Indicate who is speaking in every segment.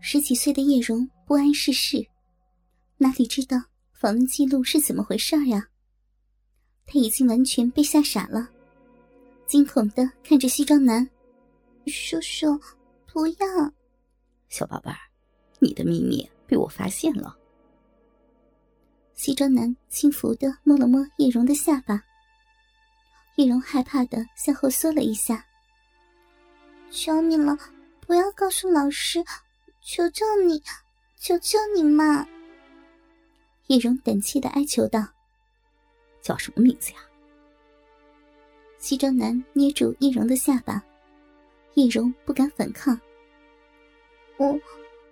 Speaker 1: 十几岁的叶蓉不谙世事，哪里知道访问记录是怎么回事儿呀？他已经完全被吓傻了，惊恐的看着西装男：“叔叔，不要！”
Speaker 2: 小宝贝儿，你的秘密被我发现了。
Speaker 1: 西装男轻浮的摸了摸叶蓉的下巴，叶蓉害怕的向后缩了一下：“求你了，不要告诉老师，求求你，求求你嘛！”叶蓉胆怯的哀求道。
Speaker 2: 叫什么名字呀？
Speaker 1: 西装男捏住叶蓉的下巴，叶蓉不敢反抗。我，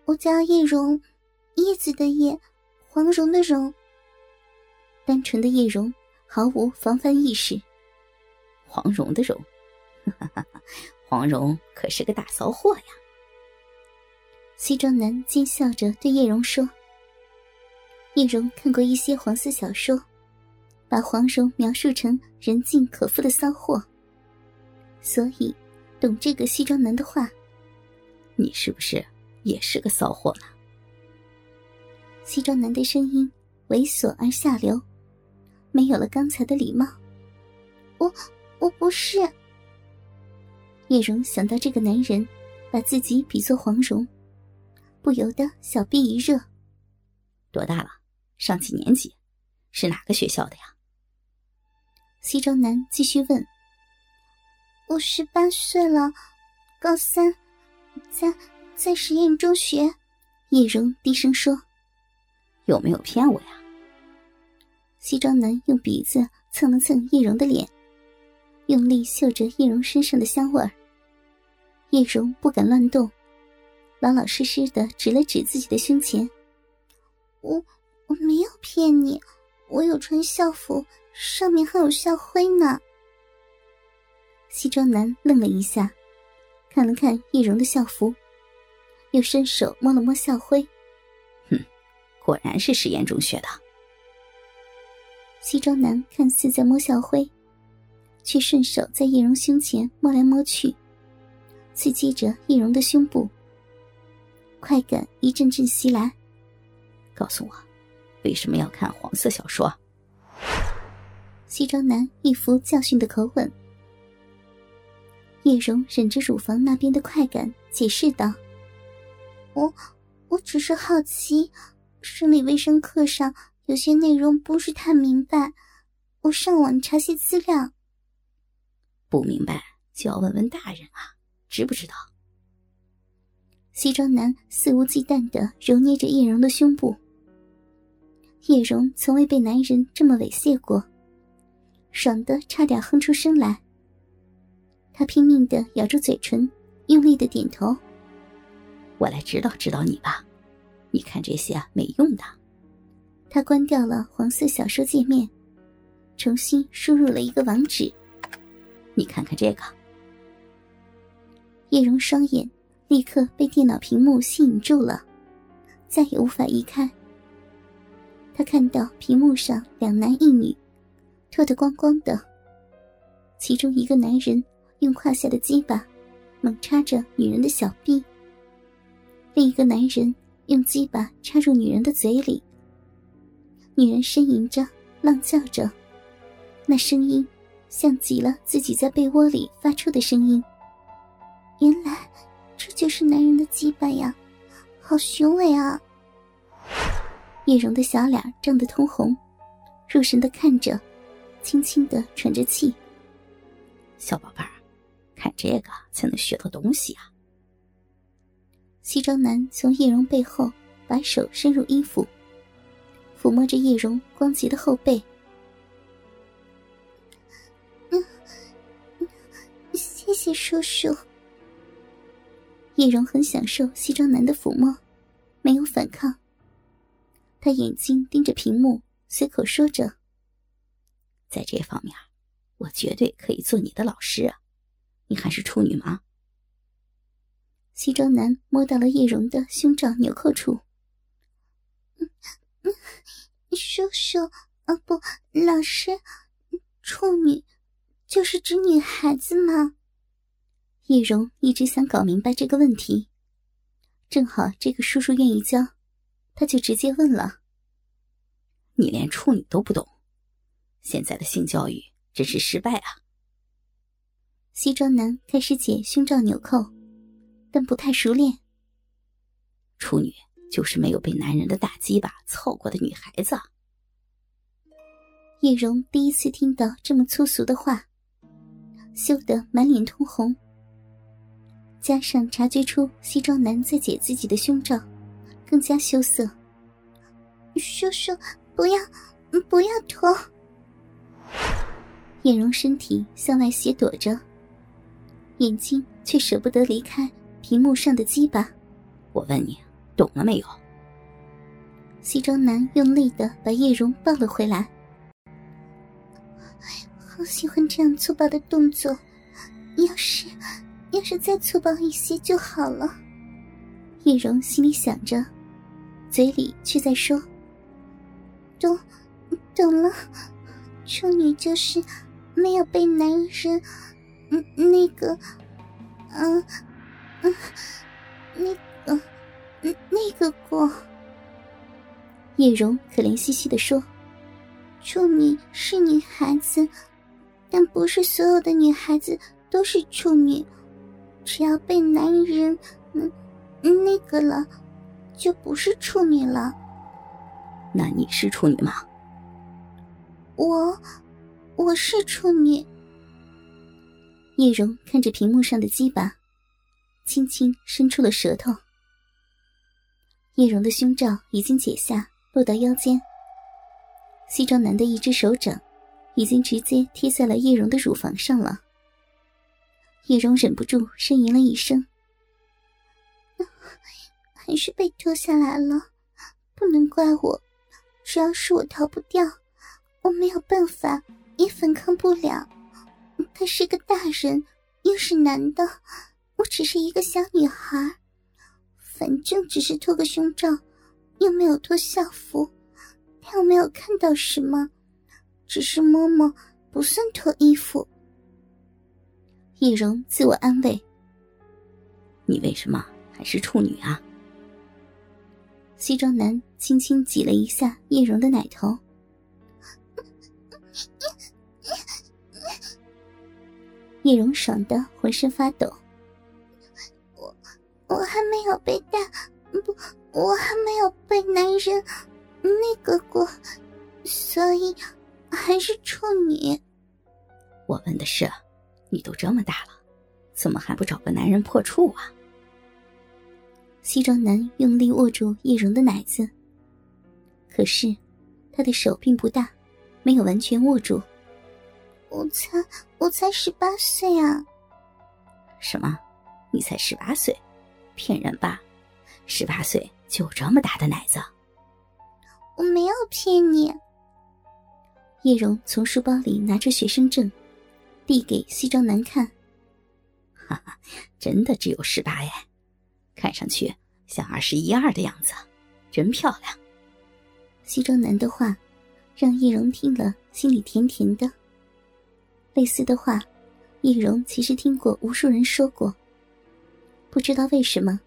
Speaker 1: 我叫叶蓉，叶子的叶，黄蓉的蓉。单纯的叶蓉毫无防范意识。
Speaker 2: 黄蓉的蓉，黄蓉可是个大骚货呀！
Speaker 1: 西装男奸笑着对叶蓉说：“叶蓉看过一些黄色小说。”把黄蓉描述成人尽可夫的骚货，所以懂这个西装男的话。
Speaker 2: 你是不是也是个骚货呢？
Speaker 1: 西装男的声音猥琐而下流，没有了刚才的礼貌。我我不是。叶蓉想到这个男人把自己比作黄蓉，不由得小臂一热。
Speaker 2: 多大了？上几年级？是哪个学校的呀？
Speaker 1: 西装男继续问：“我十八岁了，高三，在在实验中学。”叶蓉低声说：“
Speaker 2: 有没有骗我呀？”
Speaker 1: 西装男用鼻子蹭了蹭叶蓉的脸，用力嗅着叶蓉身上的香味儿。叶蓉不敢乱动，老老实实的指了指自己的胸前：“我我没有骗你，我有穿校服。”上面还有校徽呢。西装男愣了一下，看了看易容的校服，又伸手摸了摸校徽。
Speaker 2: 哼，果然是实验中学的。
Speaker 1: 西装男看似在摸校徽，却顺手在易容胸前摸来摸去，刺激着易容的胸部。快感一阵阵袭来。
Speaker 2: 告诉我，为什么要看黄色小说？
Speaker 1: 西装男一副教训的口吻，叶蓉忍着乳房那边的快感，解释道：“我我只是好奇，生理卫生课上有些内容不是太明白，我上网查些资料。
Speaker 2: 不明白就要问问大人啊，知不知道？”
Speaker 1: 西装男肆无忌惮的揉捏着叶蓉的胸部，叶蓉从未被男人这么猥亵过。爽的差点哼出声来。他拼命的咬住嘴唇，用力的点头。
Speaker 2: 我来指导指导你吧，你看这些没用的。
Speaker 1: 他关掉了黄色小说界面，重新输入了一个网址。
Speaker 2: 你看看这个。
Speaker 1: 叶蓉双眼立刻被电脑屏幕吸引住了，再也无法移开。他看到屏幕上两男一女。脱得光光的，其中一个男人用胯下的鸡巴猛插着女人的小臂，另一个男人用鸡巴插入女人的嘴里。女人呻吟着，浪叫着，那声音像极了自己在被窝里发出的声音。原来就是男人的鸡巴呀，好雄伟啊！叶蓉的小脸涨得通红，入神的看着。轻轻的喘着气，
Speaker 2: 小宝贝儿，看这个才能学到东西啊！
Speaker 1: 西装男从叶蓉背后把手伸入衣服，抚摸着叶蓉光洁的后背。嗯，谢谢叔叔。叶蓉很享受西装男的抚摸，没有反抗。他眼睛盯着屏幕，随口说着。
Speaker 2: 在这方面，我绝对可以做你的老师啊！你还是处女吗？
Speaker 1: 西装男摸到了叶蓉的胸罩纽扣处。嗯，叔叔啊，不，老师，处女就是指女孩子吗？叶蓉一直想搞明白这个问题，正好这个叔叔愿意教，他就直接问了：“
Speaker 2: 你连处女都不懂，现在的性教育真是失败啊！”
Speaker 1: 西装男开始解胸罩纽扣，但不太熟练。
Speaker 2: 处女就是没有被男人的大鸡巴操过的女孩子。
Speaker 1: 叶蓉第一次听到这么粗俗的话，羞得满脸通红。加上察觉出西装男在解自己的胸罩，更加羞涩。叔叔，不要，不要脱！叶蓉身体向外斜躲着，眼睛却舍不得离开屏幕上的鸡巴。
Speaker 2: 我问你，懂了没有？
Speaker 1: 西装男用力的把叶蓉抱了回来。好喜欢这样粗暴的动作，要是要是再粗暴一些就好了。叶蓉心里想着，嘴里却在说：“懂，懂了。处女就是没有被男人，嗯，那个，嗯，嗯，那个，嗯，那个过。”叶蓉可怜兮兮的说：“处女是女孩子。”但不是所有的女孩子都是处女，只要被男人嗯那个了，就不是处女了。
Speaker 2: 那你是处女吗？
Speaker 1: 我，我是处女。叶蓉看着屏幕上的鸡巴，轻轻伸出了舌头。叶蓉的胸罩已经解下，落到腰间。西装男的一只手掌。已经直接贴在了叶蓉的乳房上了。叶蓉忍不住呻吟了一声，还是被脱下来了，不能怪我，只要是我逃不掉，我没有办法，也反抗不了。他是个大人，又是男的，我只是一个小女孩，反正只是脱个胸罩，又没有脱校服，他又没有看到什么。只是摸摸，不算脱衣服。叶蓉自我安慰：“
Speaker 2: 你为什么还是处女啊？”
Speaker 1: 西装男轻轻挤了一下叶蓉的奶头，叶蓉爽的浑身发抖。我我还没有被带，不，我还没有被男人那个过，所以。还是处女。
Speaker 2: 我问的是，你都这么大了，怎么还不找个男人破处啊？
Speaker 1: 西装男用力握住叶蓉的奶子，可是他的手并不大，没有完全握住。我才我才十八岁啊！
Speaker 2: 什么？你才十八岁？骗人吧！十八岁就有这么大的奶子？
Speaker 1: 我没有骗你。叶蓉从书包里拿出学生证，递给西装男看。
Speaker 2: 哈哈，真的只有十八哎，看上去像二十一二的样子，真漂亮。
Speaker 1: 西装男的话，让易容听了心里甜甜的。类似的话，易容其实听过无数人说过。不知道为什么，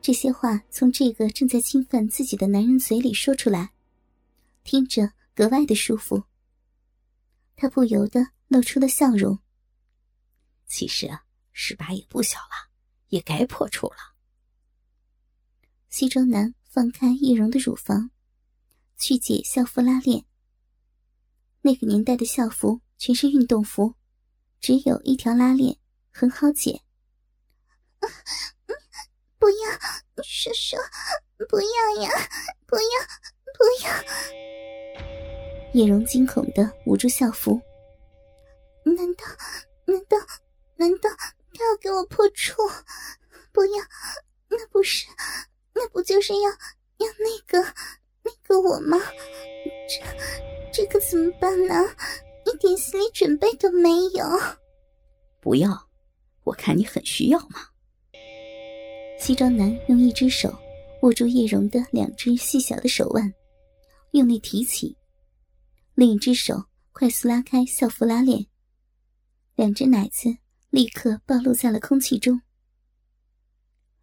Speaker 1: 这些话从这个正在侵犯自己的男人嘴里说出来，听着。格外的舒服，他不由得露出了笑容。
Speaker 2: 其实啊，十八也不小了，也该破处了。
Speaker 1: 西装男放开易容的乳房，去解校服拉链。那个年代的校服全是运动服，只有一条拉链，很好解。不要，叔叔，不要呀，不要，不要。叶蓉惊恐的捂住校服，难道难道难道他要给我破处？不要，那不是，那不就是要要那个那个我吗？这这可怎么办呢？一点心理准备都没有。
Speaker 2: 不要，我看你很需要嘛。
Speaker 1: 西装男用一只手握住叶蓉的两只细小的手腕，用力提起。另一只手快速拉开校服拉链，两只奶子立刻暴露在了空气中。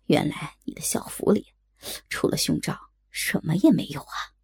Speaker 2: 原来你的校服里除了胸罩什么也没有啊！